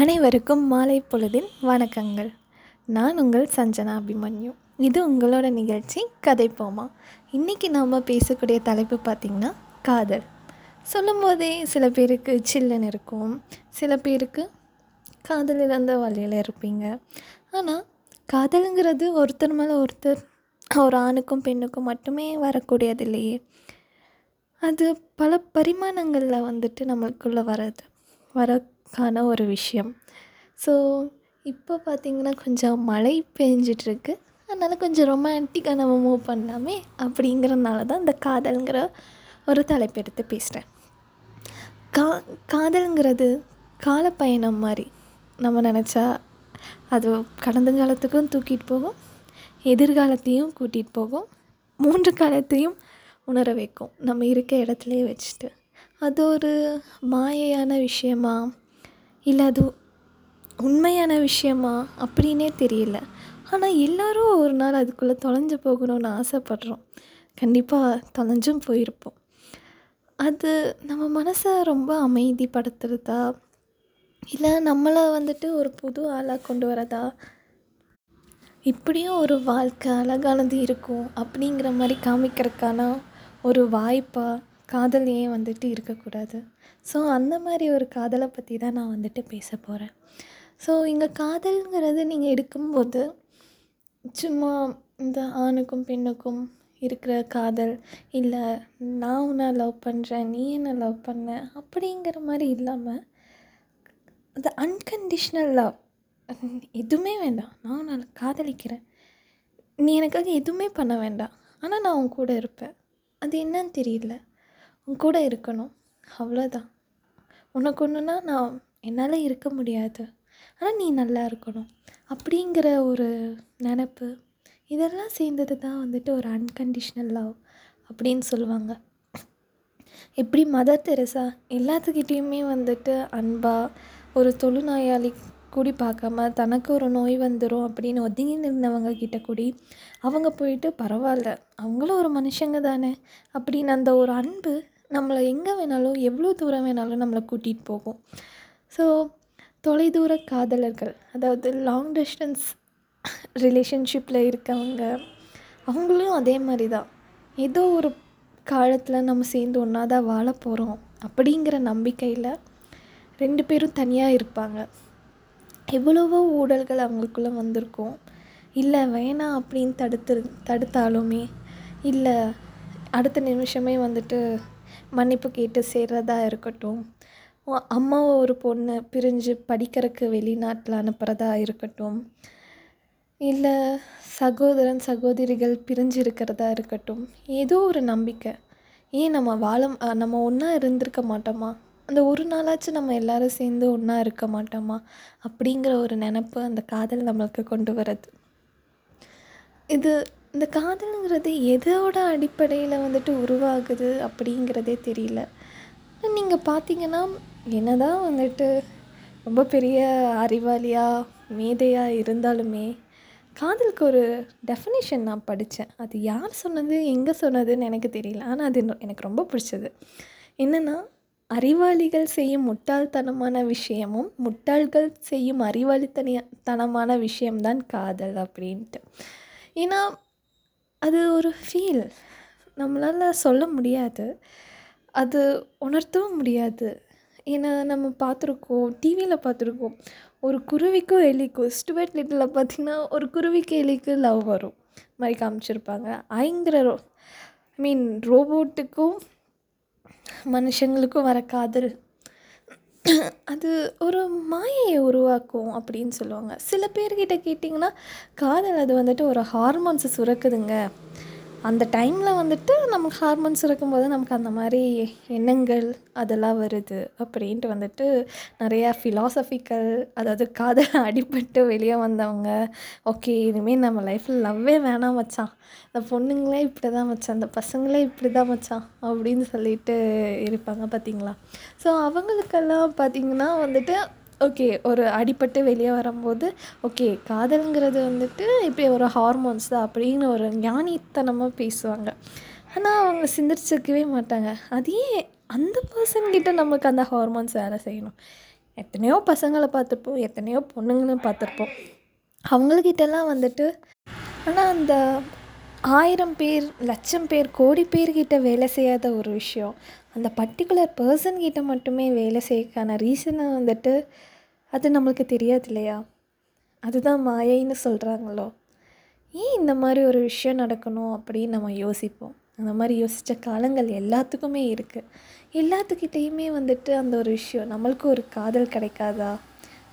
அனைவருக்கும் மாலை பொழுதின் வணக்கங்கள். நான் உங்கள் சஞ்சனா அபிமன்யு. இது உங்களோட நிகழ்ச்சி கதைப்போமா இன்றைக்கி நாம் பேசக்கூடிய தலைப்பு பார்த்திங்கன்னா காதல். சொல்லும்போதே சில பேருக்கு சில்லன் இருக்கும். சில பேருக்கு காதல் இழந்த வழியில் இருப்பீங்க. ஆனால் காதலுங்கிறது ஒருத்தர் மேலே ஒருத்தர் ஒரு ஆணுக்கும் பெண்ணுக்கும் மட்டுமே வரக்கூடியது இல்லையே அது பல பரிமாணங்களில் வந்துட்டு நம்மளுக்குள்ளே வர்றது. வரக்கான ஒரு விஷயம். ஸோ இப்போ பார்த்திங்கன்னா கொஞ்சம் மழை பெஞ்சிட்ருக்கு. அதனால் கொஞ்சம் ரொமான்டிக்காக நம்ம மூவ் பண்ணலாமே அப்படிங்கிறனால தான் இந்த காதல்ங்கிற ஒரு தலைப்பு எடுத்து பேசுகிறேன் கா காதல்ங்கிறது காலப்பயணம் மாதிரி நம்ம நினச்சா அது கடந்த காலத்துக்கும் தூக்கிட்டு போகும் எதிர்காலத்தையும் கூட்டிகிட்டு போகும் மூன்று காலத்தையும் உணர வைக்கும். நம்ம இருக்க இடத்துலையே வச்சுட்டு. அது ஒரு மாயையான விஷயமா இல்லை அது உண்மையான விஷயமா அப்படின்னே தெரியல. ஆனால் எல்லோரும் ஒரு நாள் அதுக்குள்ளே தொலைஞ்சு போகணும்னு ஆசைப்பட்றோம். கண்டிப்பாக தொலைஞ்சும் போயிருப்போம். அது நம்ம மனசை ரொம்ப அமைதிப்படுத்துகிறதா இல்லை நம்மளை வந்துட்டு ஒரு புது ஆளாக கொண்டு வரதா? இப்படியும் ஒரு வாழ்க்கை அழகானது இருக்கும் அப்படிங்கிற மாதிரி காமிக்கிறதுக்கான ஒரு வாய்ப்பாக காதல் ஏன் வந்துட்டு இருக்கக்கூடாது. ஸோ அந்த மாதிரி ஒரு காதலை பற்றி தான் நான் வந்துட்டு பேச போகிறேன் ஸோ இங்கே காதல்ங்கிறது நீங்கள் எடுக்கும்போது சும்மா இந்த ஆணுக்கும் பெண்ணுக்கும் இருக்கிற காதல் இல்லை நான் உன்னை லவ் பண்ணுறேன் நீ என்ன லவ் பண்ண அப்படிங்கிற மாதிரி இல்லாமல் அந்த அன்கண்டிஷ்னல் லவ் எதுவுமே வேண்டாம். நான் உன்னை காதலிக்கிறேன். நீ எனக்காக எதுவுமே பண்ண வேண்டாம். ஆனால் நான் உன் கூட இருப்பேன். அது என்னன்னு தெரியல. உன் கூட இருக்கணும். அவ்வளோதான் உனக்கு ஒன்றுனா நான் என்னால் இருக்க முடியாது. ஆனால் நீ நல்லா இருக்கணும். அப்படிங்கிற ஒரு நினப்பு இதெல்லாம் சேர்ந்தது தான் வந்துட்டு ஒரு அன்கண்டிஷ்னல் லவ் அப்படின்னு சொல்லுவாங்க. எப்படி மதர் தெரசா எல்லாத்துக்கிட்டேயுமே வந்துட்டு அன்பாக ஒரு தொழுநோயாளி கூடி பார்க்காம தனக்கு ஒரு நோய் வந்துடும் அப்படின்னு ஒதுங்கி நின்றவங்க கிட்ட கூடி அவங்க போயிட்டு பரவாயில்ல அவங்களும் ஒரு மனுஷங்க தானே அப்படின்னு அந்த ஒரு அன்பு நம்மளை எங்கே வேணாலும் எவ்வளோ தூரம் வேணாலும் நம்மளை கூட்டிகிட்டு போகும். ஸோ தொலைதூர காதலர்கள் அதாவது லாங் டிஸ்டன்ஸ் ரிலேஷன்ஷிப்பில் இருக்கவங்க அவங்களும் அதே மாதிரி தான் ஏதோ ஒரு காலத்தில் நம்ம சேர்ந்து ஒன்றா தான் வாழ போகிறோம் அப்படிங்கிற நம்பிக்கையில் ரெண்டு பேரும் தனியாக இருப்பாங்க. எவ்வளவோ ஊழல்கள் அவங்களுக்குள்ளே வந்திருக்கும். இல்லை வேணாம் அப்படின்னு தடுத்து தடுத்தாலுமே இல்லை அடுத்த நிமிஷமே வந்துட்டு மன்னிப்பு கேட்டு சேர்றதா இருக்கட்டும். அம்மாவை ஒரு பொண்ணு பிரிஞ்சு படிக்கிறதுக்கு வெளிநாட்டில் அனுப்புகிறதா இருக்கட்டும். இல்லை சகோதரன் சகோதரிகள் பிரிஞ்சு இருக்கிறதா இருக்கட்டும். ஏதோ ஒரு நம்பிக்கை. ஏன் நம்ம வாழ நம்ம ஒன்றா இருந்திருக்க மாட்டோமா? அந்த ஒரு நாளாச்சும் நம்ம எல்லோரும் சேர்ந்து ஒன்றா இருக்க மாட்டோமா? அப்படிங்கிற ஒரு நினப்பு அந்த காதல் நம்மளுக்கு கொண்டு வருது இது இந்த காதலுங்கிறது எதோட அடிப்படையில் வந்துட்டு உருவாகுது அப்படிங்கிறதே தெரியல. நீங்கள் பார்த்தீங்கன்னா என்ன தான் வந்துட்டு ரொம்ப பெரிய அறிவாளியாக மேதையாக இருந்தாலுமே காதலுக்கு ஒரு டெஃபினேஷன் நான் படித்தேன் அது யார் சொன்னது எங்கே சொன்னதுன்னு எனக்கு தெரியல. ஆனால் அது எனக்கு ரொம்ப பிடிச்சது. என்னென்னா அறிவாளிகள் செய்யும் முட்டாள்தனமான விஷயமும் முட்டாள்கள் செய்யும் அறிவாளித்தனிய தனமான விஷயம்தான் காதல் அப்படின்ட்டு. ஏன்னா அது ஒரு ஃபீல் நம்மளால் சொல்ல முடியாது. அது உணர்த்தவும் முடியாது. ஏன்னா நம்ம பார்த்துருக்கோம் டிவியில் பார்த்துருக்கோம் ஒரு குருவிக்கும் எலிக்கும் ஸ்டுவெட் லிட்டில் பார்த்திங்கன்னா ஒரு குருவிக்கு எலிக்கு லவ் வரும். மாதிரி காமிச்சிருப்பாங்க. ஐங்கிற ரோ ஐ மீன் ரோபோட்டுக்கும் மனுஷங்களுக்கும் வர காதல். அது ஒரு மாயையை உருவாக்கும் அப்படின்னு சொல்லுவாங்க. சில பேர்கிட்ட கேட்டிங்கன்னா காதல் அது வந்துட்டு ஒரு ஹார்மோன்ஸை சுரக்குதுங்க. அந்த டைமில் வந்துட்டு நமக்கு ஹார்மோன்ஸ் இருக்கும்போது நமக்கு அந்த மாதிரி எண்ணங்கள் அதெல்லாம் வருது அப்படின்ட்டு வந்துட்டு நிறையா ஃபிலாசபிக்கல் அதாவது காதல் அடிபட்டு வெளியே வந்தவங்க ஓகே இனிமேல் நம்ம லைஃப்பில் லவ்வே வேணாம் மச்சான். இந்த பொண்ணுங்களே இப்படி தான் மச்சான் இந்த பசங்களே இப்படி தான் மச்சான் அப்படின்னு சொல்லிட்டு இருப்பாங்க பார்த்தீங்களா ஸோ அவங்களுக்கெல்லாம் பார்த்திங்கன்னா வந்துட்டு ஓகே ஒரு அடிபட்டு வெளியே வரும்போது ஓகே காதல்ங்கிறது வந்துட்டு இப்படி ஒரு ஹார்மோன்ஸ் தான் அப்படின்னு ஒரு ஞானித்தனமாக பேசுவாங்க. ஆனால் அவங்க சிந்திச்சிருக்கவே மாட்டாங்க. அதே அந்த பர்சன்கிட்ட நமக்கு அந்த ஹார்மோன்ஸ் வேலை செய்யணும். எத்தனையோ பசங்களை பார்த்துருப்போம் எத்தனையோ பொண்ணுங்களும் பார்த்துருப்போம். அவங்கக்கிட்டலாம் வந்துட்டு ஆனால் அந்த ஆயிரம் பேர் லட்சம் பேர் கோடி பேர்கிட்ட வேலை செய்யாத ஒரு விஷயம். அந்த பர்டிகுலர் பர்சன்கிட்ட மட்டுமே வேலை செய்யக்கான ரீசனை வந்துட்டு அது நம்மளுக்கு தெரியாது இல்லையா அதுதான் மாயைன்னு சொல்கிறாங்களோ ஏன் இந்த மாதிரி ஒரு விஷயம் நடக்கணும் அப்படின்னு நம்ம யோசிப்போம். அந்த மாதிரி யோசித்த காலங்கள் எல்லாத்துக்குமே இருக்குது எல்லாத்துக்கிட்டேயுமே வந்துட்டு அந்த ஒரு விஷயம் நம்மளுக்கு ஒரு காதல் கிடைக்காதா?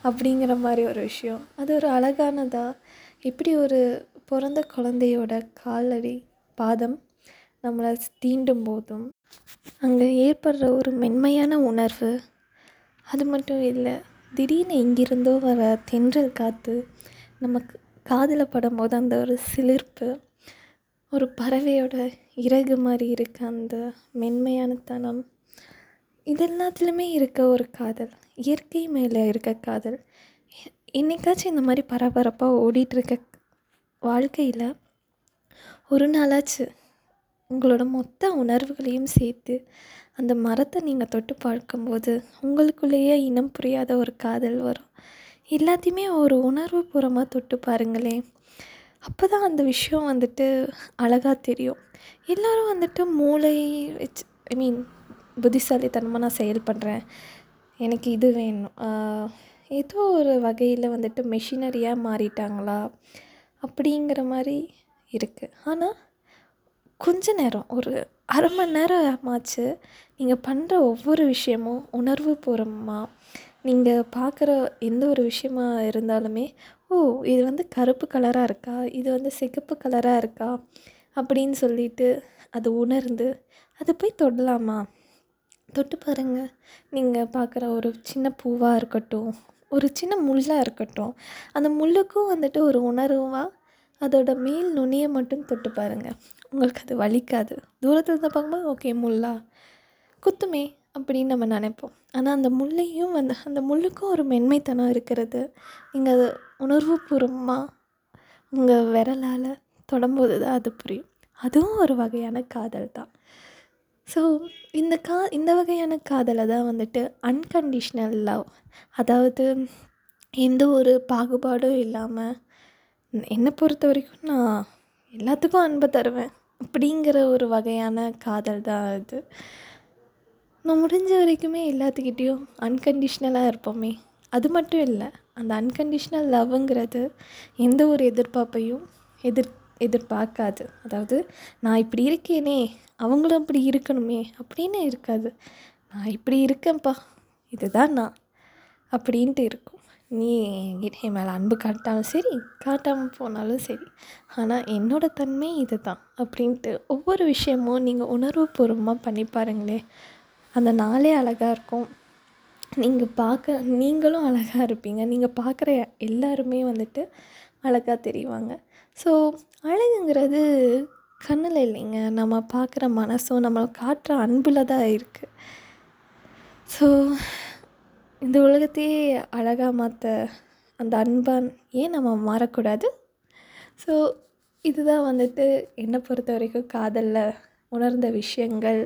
அப்படிங்கிற மாதிரி ஒரு விஷயம். அது ஒரு அழகானதா? எப்படி ஒரு பிறந்த குழந்தையோட காலடி பாதம் நம்மளை தீண்டும் போதும். அங்கே ஏற்படுற ஒரு மென்மையான உணர்வு அது மட்டும் இல்லை திடீர்னு எங்கிருந்தோ வர தென்றல் காற்று நமக்கு காதில் படும்போது அந்த ஒரு சிலிர்ப்பு ஒரு பறவையோட இறகு மாதிரி இருக்க அந்த மென்மையான தனம். இது எல்லாத்துலேயுமே இருக்க ஒரு காதல் இயற்கை மேலே இருக்க காதல். என்றைக்காச்சும் இந்த மாதிரி பரபரப்பாக ஓடிட்டுருக்க வாழ்க்கையில் ஒரு நாளாச்சு உங்களோட மொத்த உணர்வுகளையும் சேர்த்து அந்த மரத்தை நீங்கள் தொட்டு பார்க்கும்போது உங்களுக்குள்ளேயே இனம் புரியாத ஒரு காதல் வரும். எல்லாத்தையுமே ஒரு உணர்வு பூர்வமாக தொட்டு பாருங்களேன் அப்போ தான் அந்த விஷயம் வந்துட்டு அழகாக தெரியும். எல்லோரும் வந்துட்டு மூளை வச்சு ஐ மீன் புத்திசாலித்தனமாக நான் செயல் பண்ணுறேன் எனக்கு இது வேணும். ஏதோ ஒரு வகையில் வந்துட்டு மெஷினரியாக மாறிட்டாங்களா? அப்படிங்கிற மாதிரி இருக்குது ஆனால் கொஞ்ச நேரம் ஒரு அரை மணி நேரம் ஆச்சு. நீங்கள் பண்ணுற ஒவ்வொரு விஷயமும் உணர்வு பூர்வமாக நீங்கள் பார்க்குற எந்த ஒரு விஷயமா இருந்தாலுமே ஓ இது வந்து கருப்பு கலராக இருக்கா? இது வந்து சிகப்பு கலராக இருக்கா? அப்படின்னு சொல்லிட்டு அது உணர்ந்து அதை போய் தொடலாமா? தொட்டு பாருங்கள் நீங்கள் பார்க்குற ஒரு சின்ன பூவாக இருக்கட்டும் ஒரு சின்ன முள்ளாக இருக்கட்டும் அந்த முள்ளுக்கும் வந்துட்டு ஒரு உணர்வாக அதோட மேல் நுனியை மட்டும் தொட்டு பாருங்கள் உங்களுக்கு அது வலிக்காது. தூரத்தில் இருந்து பார்க்கும்போது ஓகே முள்ளா. குத்துமே அப்படின்னு நம்ம நினைப்போம். ஆனால் அந்த முள்ளையும் வந்து அந்த முள்ளுக்கும் ஒரு மென்மைத்தனம் இருக்கிறது. நீங்கள் அது உணர்வுபூர்வமாக உங்கள் விரலால் தொடம்போது தான் அது புரியும். அதுவும் ஒரு வகையான காதல் தான். ஸோ இந்த கா இந்த வகையான காதலை தான் வந்துட்டு அன்கண்டிஷ்னல் லவ் அதாவது எந்த ஒரு பாகுபாடும் இல்லாமல் என்னை பொறுத்த வரைக்கும் நான் எல்லாத்துக்கும் அன்பை தருவேன். அப்படிங்கிற ஒரு வகையான காதல் தான் இது நான் முடிஞ்ச வரைக்குமே எல்லாத்துக்கிட்டேயும் அன்கண்டிஷ்னலாக இருப்போமே. அது மட்டும் இல்லை அந்த அன்கண்டிஷ்னல் லவ்ங்கிறது எந்த ஒரு எதிர்பார்ப்பையும் எதிர் எதிர்பார்க்காது. அதாவது நான் இப்படி இருக்கேனே அவங்களும் அப்படி இருக்கணுமே அப்படின்னு இருக்காது. நான் இப்படி இருக்கேன்ப்பா இதுதான் நான் அப்படின்ட்டு இருக்கும். நீ என்கிட்ட என் மேலே அன்பு காட்டாலும் சரி காட்டாமல் போனாலும் சரி ஆனால் என்னோடய தன்மை இது தான் அப்படின்ட்டு ஒவ்வொரு விஷயமும் நீங்கள் உணர்வுபூர்வமாக பண்ணி பாருங்களேன். அந்த நாளே அழகாக இருக்கும். நீங்கள் பார்க்க நீங்களும் அழகாக இருப்பீங்க. நீங்கள் பார்க்குற எல்லாருமே வந்துட்டு அழகாக தெரிவாங்க. ஸோ அழகுங்கிறது கண்ணில் இல்லைங்க. நம்ம பார்க்குற மனசும் நம்மளை காட்டுற அன்பில் தான் இருக்குது ஸோ இந்த உலகத்தையே அழகாக மாற்ற அந்த அன்பான் ஏன் நம்ம மாறக்கூடாது? ஸோ இதுதான் வந்துட்டு என்னை பொறுத்த வரைக்கும் காதலில் உணர்ந்த விஷயங்கள்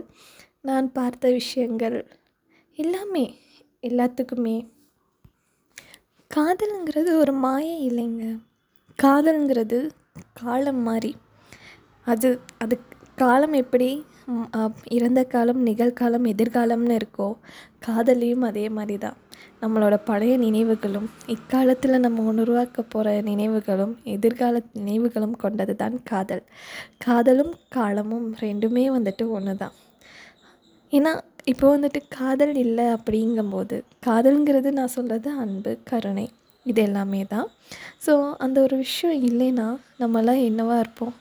நான் பார்த்த விஷயங்கள் எல்லாமே எல்லாத்துக்குமே. காதலுங்கிறது ஒரு மாயம் இல்லைங்க. காதலுங்கிறது காலம் மாதிரி அது அது காலம் எப்படி இறந்த காலம் நிகழ்காலம் எதிர்காலம்னு இருக்கோ காதலையும் அதே மாதிரி தான் நம்மளோட பழைய நினைவுகளும் இக்காலத்தில் நம்ம உருவாக்க போகிற நினைவுகளும் எதிர்கால நினைவுகளும் கொண்டது தான் காதல். காதலும் காலமும் ரெண்டுமே வந்துட்டு ஒன்று தான் ஏன்னா இப்போ வந்துட்டு காதல் இல்லை அப்படிங்கும்போது காதல்ங்கிறது நான் சொல்கிறது அன்பு கருணை இது எல்லாமே தான் ஸோ அந்த ஒரு விஷயம் இல்லைன்னா நம்மளாம் என்னவாக இருப்போம்?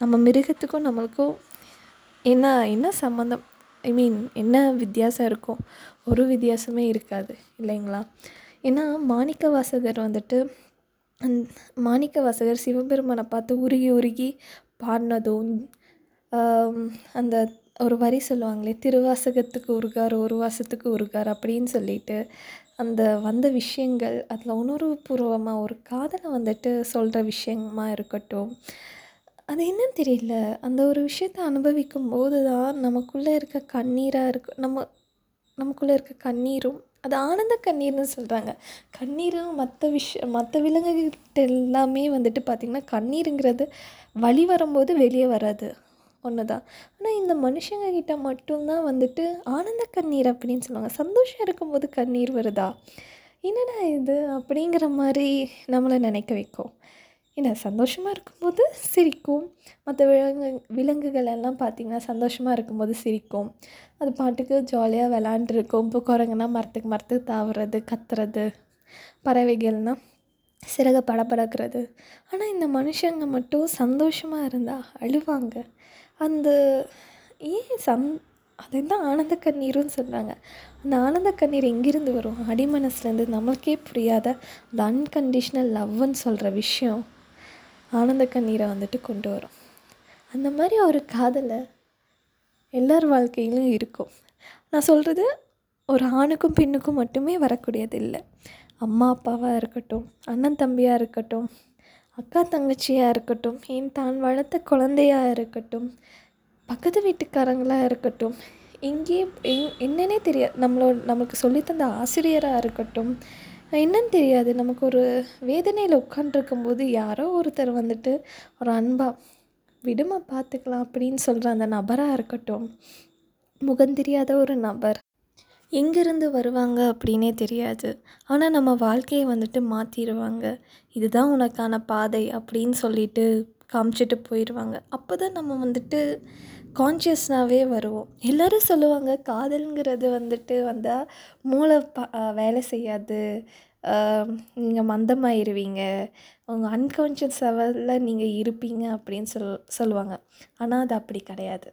நம்ம மிருகத்துக்கும் நம்மளுக்கும் என்ன என்ன சம்மந்தம் ஐ மீன் என்ன வித்தியாசம் இருக்கும்? ஒரு வித்தியாசமே இருக்காது இல்லைங்களா? ஏன்னா மாணிக்க வாசகர் வந்துட்டு அந் மாணிக்க வாசகர் சிவபெருமானை பார்த்து உருகி உருகி பாடினதும் அந்த ஒரு வரி சொல்லுவாங்களே திருவாசகத்துக்கு உருகார் ஒரு வாசத்துக்கு உருகார் அப்படின்னு சொல்லிட்டு அந்த வந்த விஷயங்கள் அதில் உணர்வுபூர்வமாக ஒரு காதலை வந்துட்டு சொல்கிற விஷயமா இருக்கட்டும். அது என்னன்னு தெரியல. அந்த ஒரு விஷயத்த அனுபவிக்கும் போது தான் நமக்குள்ளே இருக்க கண்ணீராக இருக்கு நம்ம நமக்குள்ளே இருக்க கண்ணீரும் அது ஆனந்த கண்ணீர்னு சொல்கிறாங்க கண்ணீரும் மற்ற விஷயம் மற்ற விலங்குகிட்ட எல்லாமே வந்துட்டு பார்த்திங்கன்னா கண்ணீருங்கிறது வழி வரும்போது வெளியே வராது. ஒன்று தான் ஆனால் இந்த மனுஷங்க கிட்ட மட்டும்தான் வந்துட்டு ஆனந்த கண்ணீர் அப்படின்னு சொல்லுவாங்க. சந்தோஷம் இருக்கும்போது கண்ணீர் வருதா? என்னடா இது அப்படிங்கிற மாதிரி நம்மளை நினைக்க வைக்கும். என்ன சந்தோஷமாக இருக்கும்போது சிரிக்கும். மற்ற விலங்கு விலங்குகள் எல்லாம் பார்த்திங்கன்னா சந்தோஷமாக இருக்கும்போது சிரிக்கும். அது பாட்டுக்கு ஜாலியாக விளாண்டுருக்கும். இப்போ குரங்குனா மரத்துக்கு மரத்துக்கு தாவுறது கத்துறது பறவைகள்னால் சிறக படபடக்கிறது. ஆனால் இந்த மனுஷங்க மட்டும் சந்தோஷமாக இருந்தால் அழுவாங்க. அந்த ஏன் சந் அதுதான் ஆனந்த கண்ணீருன்னு சொல்கிறாங்க அந்த ஆனந்த கண்ணீர் எங்கேருந்து வரும்? அடிமனசுலேருந்து நம்மளுக்கே புரியாத அந்த அன்கண்டிஷ்னல் லவ்னு சொல்கிற விஷயம். ஆனந்த கண்ணீரை வந்துட்டு கொண்டு வரும். அந்த மாதிரி ஒரு காதலை எல்லார் வாழ்க்கையிலும் இருக்கும். நான் சொல்கிறது ஒரு ஆணுக்கும் பெண்ணுக்கும் மட்டுமே வரக்கூடியது இல்லை. அம்மா அப்பாவாக இருக்கட்டும் அண்ணன் தம்பியாக இருக்கட்டும் அக்கா தங்கச்சியாக இருக்கட்டும் ஏன் தான் வளர்த்த குழந்தையாக இருக்கட்டும் பக்கத்து வீட்டுக்காரங்களாக இருக்கட்டும் இங்கேயே எங் என்னன்னே தெரியாது. நம்மளோட நமக்கு சொல்லித்தந்த ஆசிரியராக இருக்கட்டும் என்னன்னு தெரியாது. நமக்கு ஒரு வேதனையில் உட்காண்ட்ருக்கும்போது யாரோ ஒருத்தர் வந்துட்டு ஒரு அன்பாக விடுமா பார்த்துக்கலாம் அப்படின்னு சொல்கிற அந்த நபராக இருக்கட்டும் முகம் தெரியாத ஒரு நபர் எங்கேருந்து வருவாங்க அப்படின்னே தெரியாது. ஆனால் நம்ம வாழ்க்கையை வந்துட்டு மாற்றிடுவாங்க இதுதான் உனக்கான பாதை அப்படின்னு சொல்லிட்டு காமிச்சிட்டு போயிடுவாங்க அப்போ தான் நம்ம வந்துட்டு கான்ஷியஸ்னாகவே வருவோம். எல்லோரும் சொல்லுவாங்க காதல்ங்கிறது வந்துட்டு வந்தால் மூளை ப வேலை செய்யாது. நீங்கள் மந்தமாயிருவீங்க. உங்கள் அன்கான்ஷியஸ் லெவலில் நீங்கள் இருப்பீங்க அப்படின்னு சொல் சொல்லுவாங்க. ஆனால் அது அப்படி கிடையாது.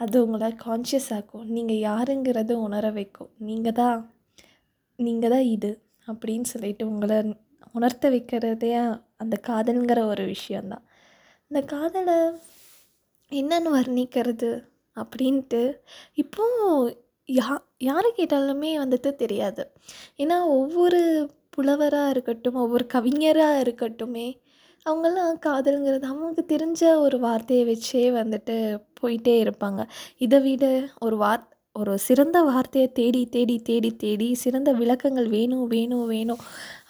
அது உங்களை கான்ஷியஸ் ஆக்கும். நீங்கள் யாருங்கிறத உணர வைக்கும். நீங்கள் தான் நீங்கள் தான் இது அப்படின்னு சொல்லிட்டு உங்களை உணர்த்த வைக்கிறதே அந்த காதலுங்கிற ஒரு விஷயந்தான் இந்த காதலை என்னென்னு வர்ணிக்கிறது அப்படின்ட்டு இப்போது யா யாரை கேட்டாலுமே வந்துட்டு தெரியாது. ஏன்னா ஒவ்வொரு புலவராக இருக்கட்டும் ஒவ்வொரு கவிஞராக இருக்கட்டுமே அவங்கெல்லாம் காதலுங்கிறது அவங்களுக்கு தெரிஞ்ச ஒரு வார்த்தையை வச்சே வந்துட்டு போயிட்டே இருப்பாங்க. இதை விட ஒரு வார் ஒரு சிறந்த வார்த்தையை தேடி தேடி தேடி தேடி சிறந்த விளக்கங்கள் வேணும் வேணும் வேணும்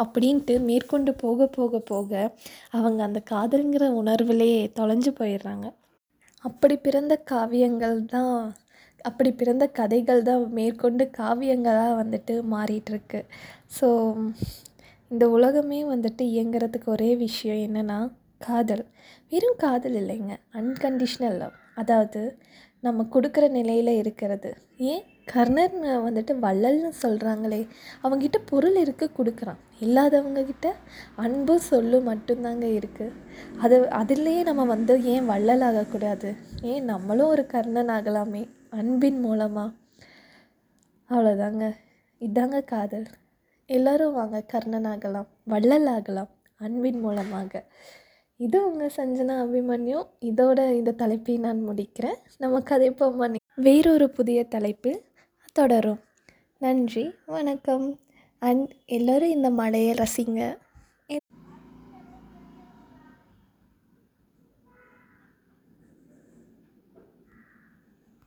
அப்படின்ட்டு மேற்கொண்டு போக போக போக அவங்க அந்த காதலுங்கிற உணர்விலே தொலைஞ்சு போயிடுறாங்க. அப்படி பிறந்த காவியங்கள் தான் அப்படி பிறந்த கதைகள் தான் மேற்கொண்டு காவியங்களாக வந்துட்டு மாறிட்டுருக்கு. ஸோ இந்த உலகமே வந்துட்டு இயங்குறதுக்கு ஒரே விஷயம் என்னென்னா காதல். வெறும் காதல் இல்லைங்க அன்கண்டிஷ்னல் லவ் அதாவது நம்ம கொடுக்குற நிலையில் இருக்கிறது. ஏன்? கர்ணன் வந்துட்டு வள்ளல்னு சொல்கிறாங்களே அவங்ககிட்ட பொருள் இருக்குது கொடுக்குறான். இல்லாதவங்கக்கிட்ட அன்பு சொல்லு மட்டும்தாங்க இருக்குது அது அதுலேயே நம்ம வந்து ஏன் வள்ளல் ஆகக்கூடாது? ஏன் நம்மளும் ஒரு கர்ணன் ஆகலாமே அன்பின் மூலமாக அவ்வளோதாங்க இதாங்க காதல். எல்லோரும் வாங்க கர்ணன் ஆகலாம் வள்ளல் ஆகலாம் அன்பின் மூலமாக. இது உங்கள் சஞ்சனா அபிமன்யு. இதோட இந்த தலைப்பை நான் முடிக்கிறேன். நம்ம கதை மணி வேறொரு புதிய தலைப்பில் தொடரும். நன்றி வணக்கம். அண்ட் எல்லோரும் இந்த மழையை ரசிங்க.